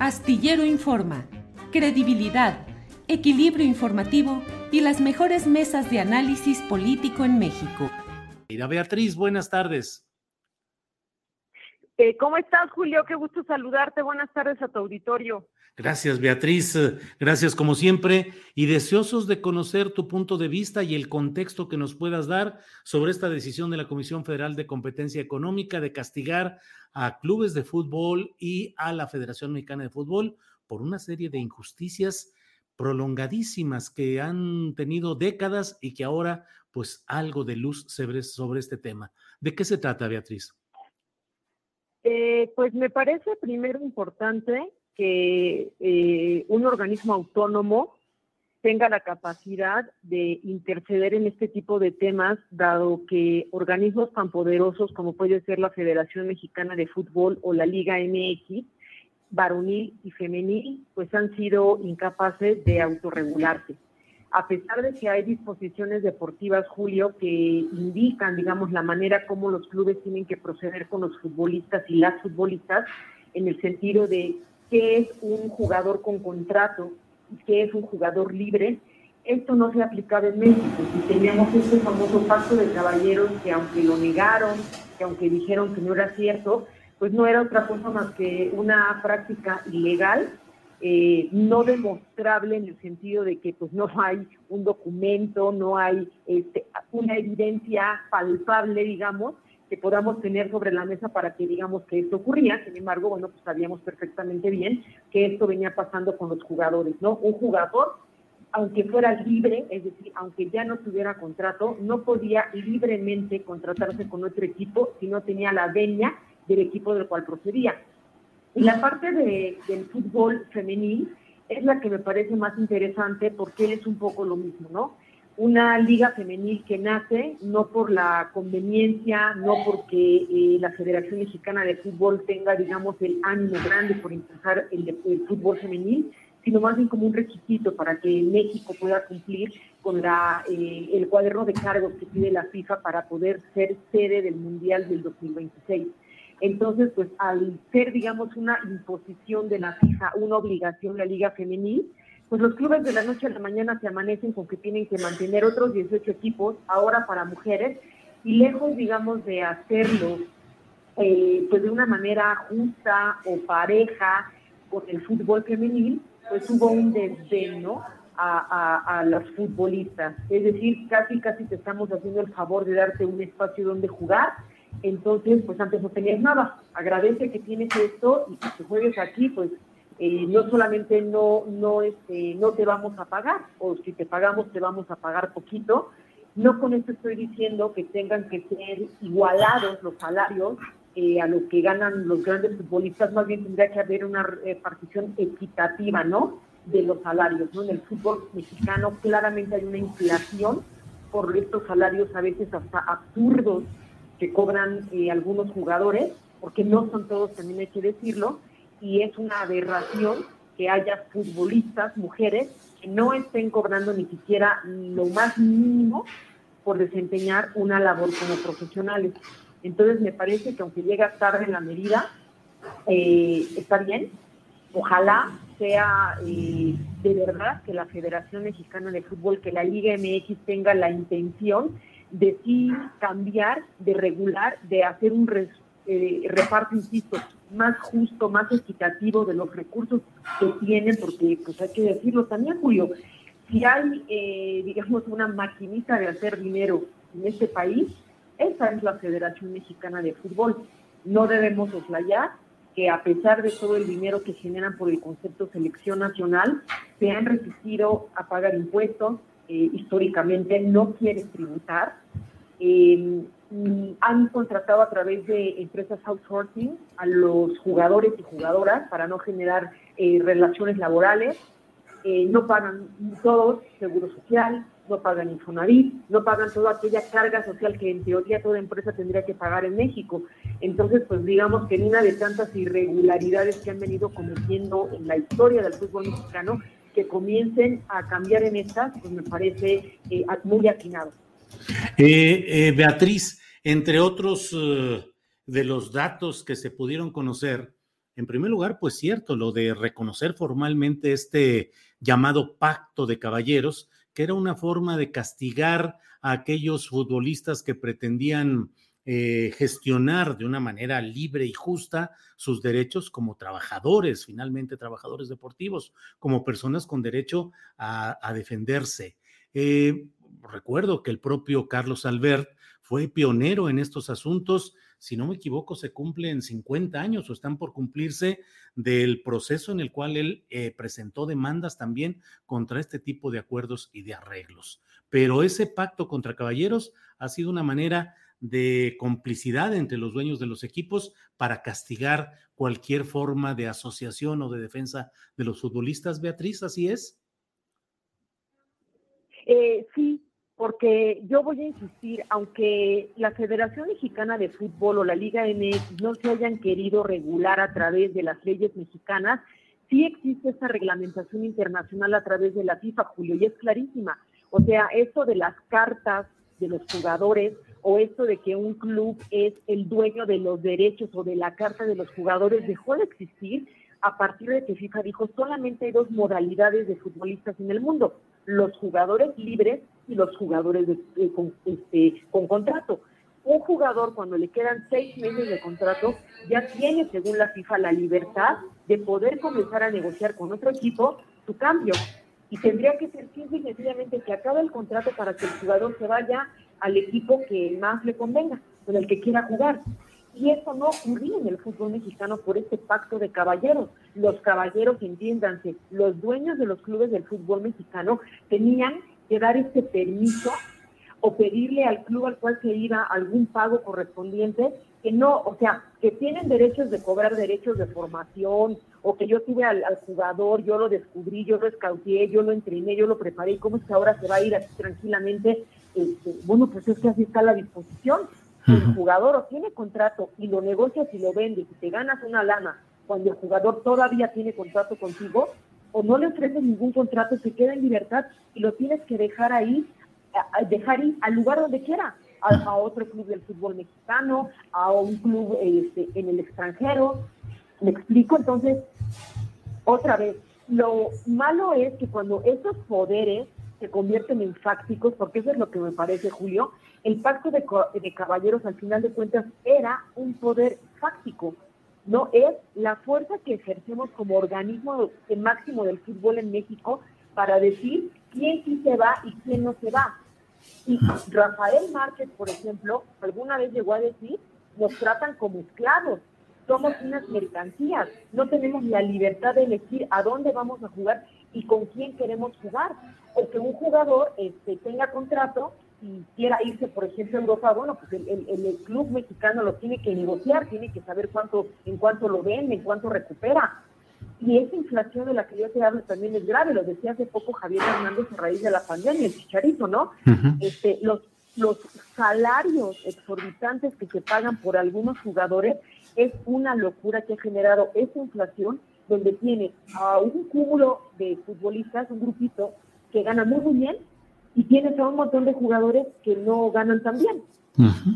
Astillero Informa, credibilidad, equilibrio informativo y las mejores mesas de análisis político en México. Mira, Beatriz, buenas tardes. Eh, ¿Cómo estás, Julio? Qué gusto saludarte. Buenas tardes a tu auditorio. Gracias, Beatriz. Gracias como siempre. Y deseosos de conocer tu punto de vista y el contexto que nos puedas dar sobre esta decisión de la Comisión Federal de Competencia Económica de castigar a clubes de fútbol y a la Federación Mexicana de Fútbol por una serie de injusticias prolongadísimas que han tenido décadas y que ahora pues algo de luz se ve sobre este tema. ¿De qué se trata, Beatriz? Eh, pues me parece primero importante que eh, un organismo autónomo tenga la capacidad de interceder en este tipo de temas, dado que organismos tan poderosos como puede ser la Federación Mexicana de Fútbol o la Liga MX, varonil y femenil, pues han sido incapaces de autorregularse. A pesar de que hay disposiciones deportivas, Julio, que indican, digamos, la manera como los clubes tienen que proceder con los futbolistas y las futbolistas, en el sentido de qué es un jugador con contrato y qué es un jugador libre, esto no se aplicaba en México. Y teníamos este famoso pacto de caballeros que aunque lo negaron, que aunque dijeron que no era cierto, pues no era otra cosa más que una práctica ilegal, eh, no demostrable en el sentido de que pues no hay un documento, no hay este, una evidencia palpable, digamos, que podamos tener sobre la mesa para que digamos que esto ocurría. Sin embargo, bueno, pues sabíamos perfectamente bien que esto venía pasando con los jugadores, ¿no? Un jugador, aunque fuera libre, es decir, aunque ya no tuviera contrato, no podía libremente contratarse con otro equipo si no tenía la venia del equipo del cual procedía. Y la parte de, del fútbol femenil es la que me parece más interesante porque es un poco lo mismo, ¿no? Una liga femenil que nace no por la conveniencia, no porque eh, la Federación Mexicana de Fútbol tenga, digamos, el ánimo grande por impulsar el, de- el fútbol femenil, sino más bien como un requisito para que México pueda cumplir con la, eh, el cuaderno de cargos que pide la FIFA para poder ser sede del Mundial del 2026. Entonces, pues al ser, digamos, una imposición de la FIFA, una obligación la Liga Femenil, pues los clubes de la noche a la mañana se amanecen con que tienen que mantener otros 18 equipos, ahora para mujeres, y lejos, digamos, de hacerlo eh, pues de una manera justa o pareja con el fútbol femenil, pues hubo un desdén, ¿no? A, a, a los futbolistas. Es decir, casi, casi te estamos haciendo el favor de darte un espacio donde jugar. Entonces, pues antes no tenías nada. Agradece que tienes esto y que juegues aquí, pues eh, no solamente no, no, este, no te vamos a pagar, o si te pagamos te vamos a pagar poquito. No con esto estoy diciendo que tengan que ser igualados los salarios eh, a lo que ganan los grandes futbolistas, más bien tendría que haber una repartición equitativa, ¿no? De los salarios, ¿no? En el fútbol mexicano claramente hay una inflación por estos salarios a veces hasta absurdos que cobran eh, algunos jugadores, porque no son todos, también hay que decirlo, y es una aberración que haya futbolistas, mujeres, que no estén cobrando ni siquiera lo más mínimo por desempeñar una labor como profesionales. Entonces me parece que aunque llega tarde en la medida, eh, está bien, Ojalá sea eh, de verdad que la Federación Mexicana de Fútbol, que la Liga MX tenga la intención de sí cambiar, de regular, de hacer un eh, reparto, insisto, más justo, más equitativo de los recursos que tienen, porque pues hay que decirlo también, Julio, si hay, eh, digamos, una maquinita de hacer dinero en este país, esa es la Federación Mexicana de Fútbol. No debemos oslayar que a pesar de todo el dinero que generan por el concepto selección nacional, se han resistido a pagar impuestos, eh, históricamente no quieren tributar, eh, han contratado a través de empresas outsourcing a los jugadores y jugadoras para no generar eh, relaciones laborales, no pagan todos seguro social, no pagan Infonavit, no pagan toda aquella carga social que en teoría toda empresa tendría que pagar en México. Entonces, pues digamos que en una de tantas irregularidades que han venido cometiendo en la historia del fútbol mexicano, que comiencen a cambiar en estas, pues me parece eh, muy atinado. Eh, eh, Beatriz, entre otros de los datos que se pudieron conocer, en primer lugar, pues cierto, lo de reconocer formalmente este llamado pacto de caballeros, que era una forma de castigar a aquellos futbolistas que pretendían eh, gestionar de una manera libre y justa sus derechos como trabajadores, finalmente trabajadores deportivos, como personas con derecho a, defenderse. Eh, recuerdo que el propio Carlos Albert fue pionero en estos asuntos si no me equivoco, se cumplen 50 años o están por cumplirse del proceso en el cual él eh, presentó demandas también contra este tipo de acuerdos y de arreglos. Pero ese pacto contra caballeros ha sido una manera de complicidad entre los dueños de los equipos para castigar cualquier forma de asociación o de defensa de los futbolistas. Beatriz, ¿así es? Eh, sí, porque yo voy a insistir, aunque la Federación Mexicana de Fútbol o la Liga MX no se hayan querido regular a través de las leyes mexicanas, sí existe esta reglamentación internacional a través de la FIFA, Julio, y es clarísima. O sea, esto de las cartas de los jugadores o esto de que un club es el dueño de los derechos o de la carta de los jugadores dejó de existir a partir de que FIFA dijo solamente hay dos modalidades de futbolistas en el mundo, los jugadores libres y los jugadores con, este, con contrato. Un jugador cuando le quedan seis meses de contrato ya tiene, según la FIFA, la libertad de poder comenzar a negociar con otro equipo su cambio. Y tendría que ser simple y sencillamente que acabe el contrato para que el jugador se vaya al equipo que más le convenga, con el que quiera jugar. Y eso no ocurría en el fútbol mexicano por este pacto de caballeros. Los caballeros, entiéndanse, los dueños de los clubes del fútbol mexicano tenían que dar este permiso o pedirle al club al cual se iba algún pago correspondiente, que no, o sea, que tienen derechos de cobrar derechos de formación, o que yo tuve al, jugador, yo lo descubrí, yo lo escauteé, yo lo entrené, yo lo preparé, y cómo es que ahora se va a ir así tranquilamente. Este, bueno, pues es que así está la disposición el jugador o tiene contrato y lo negocias y lo vendes y te ganas una lana cuando el jugador todavía tiene contrato contigo, o no le ofreces ningún contrato, se queda en libertad y lo tienes que dejar ahí, dejar ir al lugar donde quiera, a, otro club del fútbol mexicano, a un club este, en el extranjero. ¿Me explico? Entonces, otra vez, lo malo es que cuando esos poderes se convierten en fácticos, porque eso es lo que me parece, Julio, el pacto de, caballeros al final de cuentas era un poder fáctico, no es la fuerza que ejercemos como organismo máximo del fútbol en México para decir quién sí se va y quién no se va. Y Rafael Márquez, por ejemplo, alguna vez llegó a decir, nos tratan como esclavos, somos unas mercancías, no tenemos la libertad de elegir a dónde vamos a jugar y con quién queremos jugar, porque un jugador este, tenga contrato y quiera irse, por ejemplo, a Europa, bueno, pues el, el, club mexicano lo tiene que negociar, tiene que saber cuánto, en cuánto lo vende, en cuánto recupera. Y esa inflación de la que yo te hablo también es grave, lo decía hace poco Javier Hernández a raíz de la pandemia, el chicharito, ¿no? este, los, los salarios exorbitantes que se pagan por algunos jugadores es una locura que ha generado esa inflación, donde tiene a un cúmulo de futbolistas, un grupito, que gana muy, muy bien, y tienes a un montón de jugadores que no ganan tan bien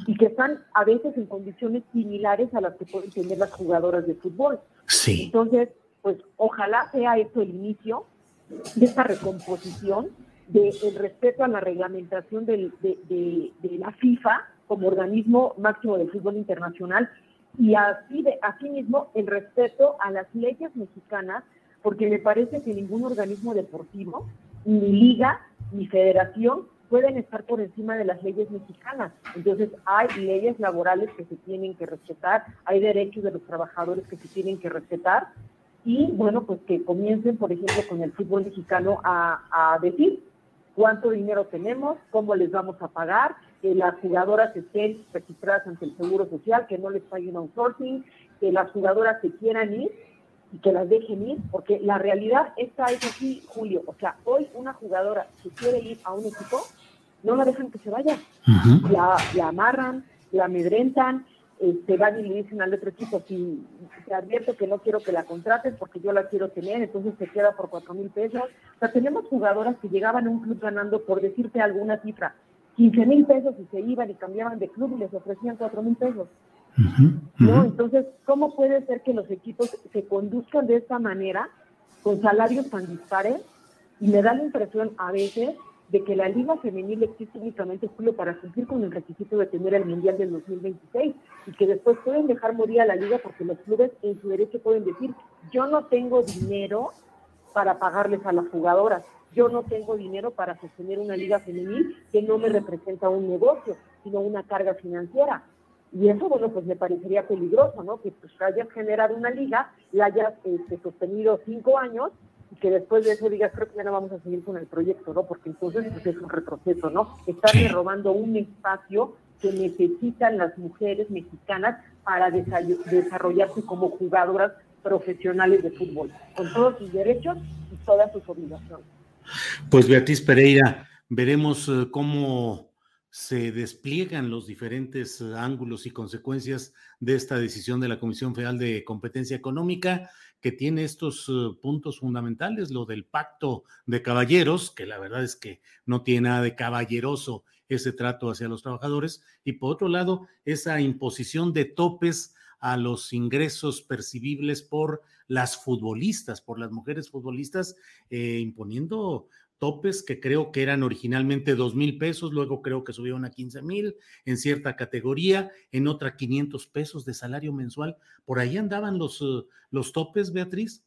y que están a veces en condiciones similares a las que pueden tener las jugadoras de fútbol. Sí. Entonces, pues ojalá sea esto el inicio de esta recomposición, del respeto a la reglamentación de, la FIFA como organismo máximo del fútbol internacional y así de asimismo el respeto a las leyes mexicanas, porque me parece que ningún organismo deportivo, ni liga, ni federación pueden estar por encima de las leyes mexicanas. Entonces hay leyes laborales que se tienen que respetar, hay derechos de los trabajadores que se tienen que respetar y bueno, pues que comiencen, por ejemplo, con el fútbol mexicano a, decir cuánto dinero tenemos, cómo les vamos a pagar, que las jugadoras estén registradas ante el Seguro Social, que no les paguen outsourcing, que las jugadoras se quieran ir y que las dejen ir, porque la realidad esta es así, Julio. O sea, hoy una jugadora que quiere ir a un equipo, no la dejan que se vaya. la, la amarran, la amedrentan, se este, van y le dicen al otro equipo, si te advierto que no quiero que la contrates porque yo la quiero tener, entonces se queda por cuatro mil pesos. O sea, tenemos jugadoras que llegaban a un club ganando, por decirte alguna cifra, 15 mil pesos y se iban y cambiaban de club y les ofrecían cuatro mil pesos. ¿No? Entonces, ¿cómo puede ser que los equipos se conduzcan de esta manera, con salarios tan dispares? Y me da la impresión a veces de que la Liga Femenil existe únicamente solo para cumplir con el requisito de tener el Mundial del 2026 y que después pueden dejar morir a la Liga porque los clubes en su derecho pueden decir, yo no tengo dinero para pagarles a las jugadoras, yo no tengo dinero para sostener una Liga Femenil que no me representa un negocio, sino una carga financiera. Y eso, bueno, pues me parecería peligroso, ¿no? Que pues hayas generado una liga, la hayas este, sostenido cinco años y que después de eso digas, creo que ya no vamos a seguir con el proyecto, ¿no? Porque entonces pues, es un retroceso, ¿no? Estarle robando un espacio que necesitan las mujeres mexicanas para desarrollarse como jugadoras profesionales de fútbol, con todos sus derechos y todas sus obligaciones. Pues Beatriz Pereira, veremos eh, cómo se despliegan los diferentes eh, ángulos y consecuencias de esta decisión de la Comisión Federal de Competencia Económica que tiene estos eh, puntos fundamentales, lo del pacto de caballeros, que la verdad es que no tiene nada de caballeroso ese trato hacia los trabajadores, y por otro lado, esa imposición de topes a los ingresos percibibles por las futbolistas, por las mujeres futbolistas, eh, imponiendo topes que creo que eran originalmente dos mil pesos, luego creo que subieron a 15 mil en cierta categoría, en otra 500 pesos de salario mensual. ¿Por ahí andaban los, eh, los topes, Beatriz?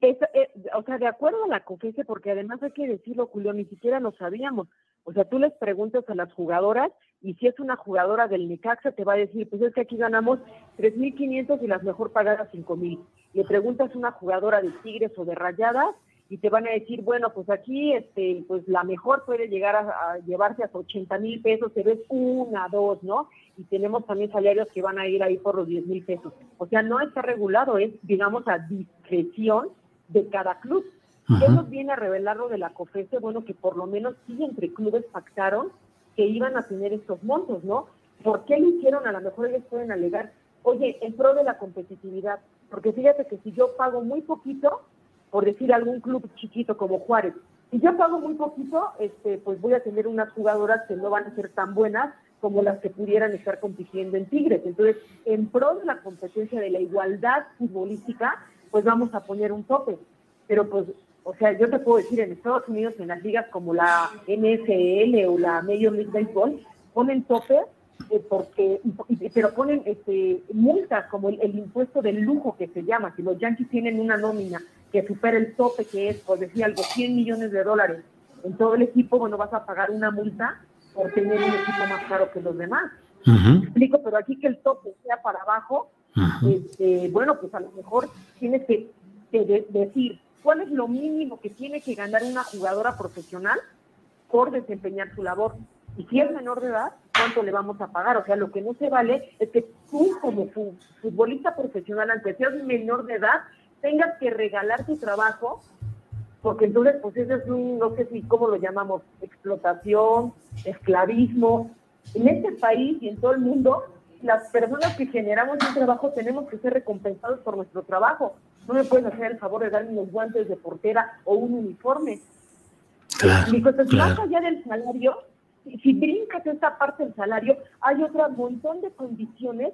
Eh, o sea, de acuerdo a la COFESE, porque además hay que decirlo, Julio, ni siquiera lo sabíamos. O sea, tú les preguntas a las jugadoras y si es una jugadora del Necaxa te va a decir, pues es que aquí ganamos 3.500 y las mejor pagadas 5.000. Le preguntas a una jugadora de Tigres o de Rayadas y te van a decir, bueno, pues aquí este, pues la mejor puede llegar a, llevarse hasta 80 mil pesos, pero es una, dos, ¿no? Y tenemos también salarios que van a ir ahí por los 10 mil pesos. O sea, no está regulado, es, digamos, a discreción de cada club. ¿Qué nos viene a revelar lo de la COFESE? Bueno, que por lo menos sí entre clubes pactaron que iban a tener estos montos, ¿no? ¿Por qué lo hicieron? A lo mejor ellos pueden alegar, oye, en pro de la competitividad, porque fíjate que si yo pago muy poquito, por decir algún club chiquito como Juárez. Si yo pago muy poquito, este, pues voy a tener unas jugadoras que no van a ser tan buenas como las que pudieran estar compitiendo en Tigres. Entonces, en pro de la competencia de la igualdad futbolística, pues vamos a poner un tope. Pero pues, o sea, yo te puedo decir, en Estados Unidos, en las ligas como la NFL o la Major League Baseball, ponen topes eh, porque pero ponen este, multas como el, impuesto del lujo que se llama, si los Yankees tienen una nómina que supera el tope que es, por decir algo, 100 millones de dólares en todo el equipo, bueno, vas a pagar una multa por tener un equipo más caro que los demás. explico, pero aquí que el tope sea para abajo, este, bueno, pues a lo mejor tienes que, que decir cuál es lo mínimo que tiene que ganar una jugadora profesional por desempeñar su labor. Y si es menor de edad, ¿cuánto le vamos a pagar? O sea, lo que no se vale es que tú como futbolista profesional, aunque seas menor de edad, tengas que regalar tu trabajo, porque entonces, pues eso es un, no sé si, ¿cómo lo llamamos? Explotación, esclavismo. En este país y en todo el mundo, las personas que generamos un trabajo tenemos que ser recompensados por nuestro trabajo. No me puedes hacer el favor de darme unos guantes de portera o un uniforme. Claro, Más allá del salario, si brincas esta parte del salario, hay otro montón de condiciones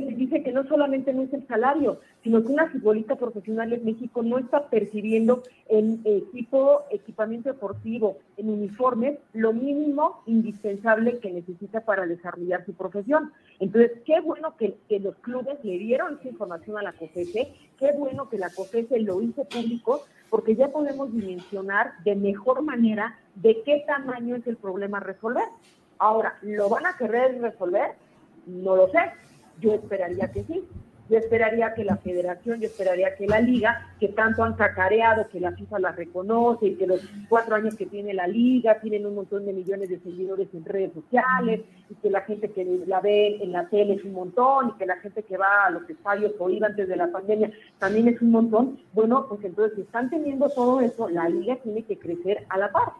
que dice que no solamente no es el salario, sino que una futbolista profesional en México no está percibiendo en equipo, equipamiento deportivo, en uniformes, lo mínimo indispensable que necesita para desarrollar su profesión. Entonces, qué bueno que, los clubes le dieron esa información a la COFESE, qué bueno que la COFESE lo hizo público, porque ya podemos dimensionar de mejor manera de qué tamaño es el problema a resolver. Ahora, ¿lo van a querer resolver? No lo sé, yo esperaría que sí. Yo esperaría que la federación, yo esperaría que la liga, que tanto han cacareado, que la FIFA la reconoce y que los cuatro años que tiene la liga tienen un montón de millones de seguidores en redes sociales y que la gente que la ve en la tele es un montón y que la gente que va a los estadios o iba antes de la pandemia también es un montón. Bueno, pues entonces si están teniendo todo eso, la liga tiene que crecer a la par.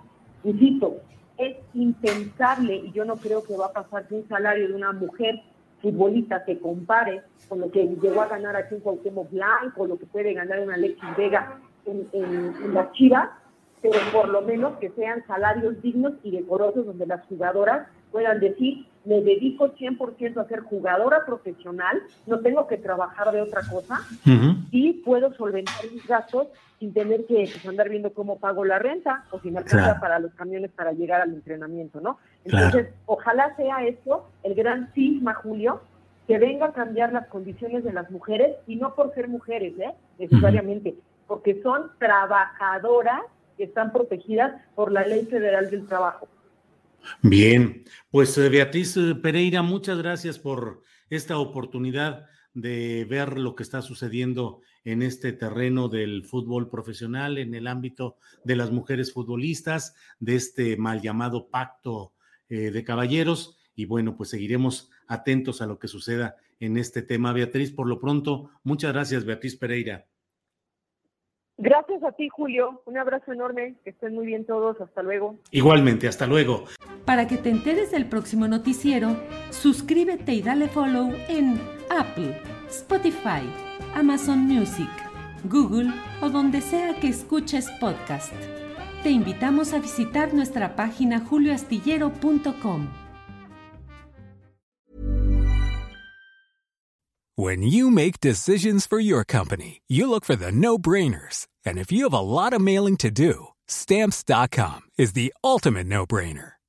Insisto, es impensable y yo no creo que va a pasar que un salario de una mujer futbolista se compare con lo que llegó a ganar aquí un Cuauhtémoc Blanco, lo que puede ganar una Alexis Vega en, en, la Chivas, pero por lo menos que sean salarios dignos y decorosos donde las jugadoras puedan decir, me dedico 100% a ser jugadora profesional, no tengo que trabajar de otra cosa y puedo solventar mis gastos sin tener que pues, andar viendo cómo pago la renta o si me alcanza para los camiones para llegar al entrenamiento, ¿no? Entonces, ojalá sea esto el gran cisma, Julio, que venga a cambiar las condiciones de las mujeres y no por ser mujeres, ¿eh? necesariamente, porque son trabajadoras que están protegidas por la Ley Federal del Trabajo. Bien, pues eh, Beatriz eh, Pereira, muchas gracias por esta oportunidad de ver lo que está sucediendo en este terreno del fútbol profesional, en el ámbito de las mujeres futbolistas, de este mal llamado pacto eh, de caballeros. Y bueno, pues seguiremos atentos a lo que suceda en este tema. Beatriz, por lo pronto, muchas gracias, Beatriz Pereira. Gracias a ti, Julio. Un abrazo enorme. Que estén muy bien todos. Hasta luego. Igualmente, hasta luego. Para que te enteres del próximo noticiero, suscríbete y dale follow en Apple, Spotify, Amazon Music, Google o donde sea que escuches podcast. Te invitamos a visitar nuestra página julioastillero.com. When you make decisions for your company, you look for the no-brainers. And if you have a lot of mailing to do, stamps.com is the ultimate no-brainer.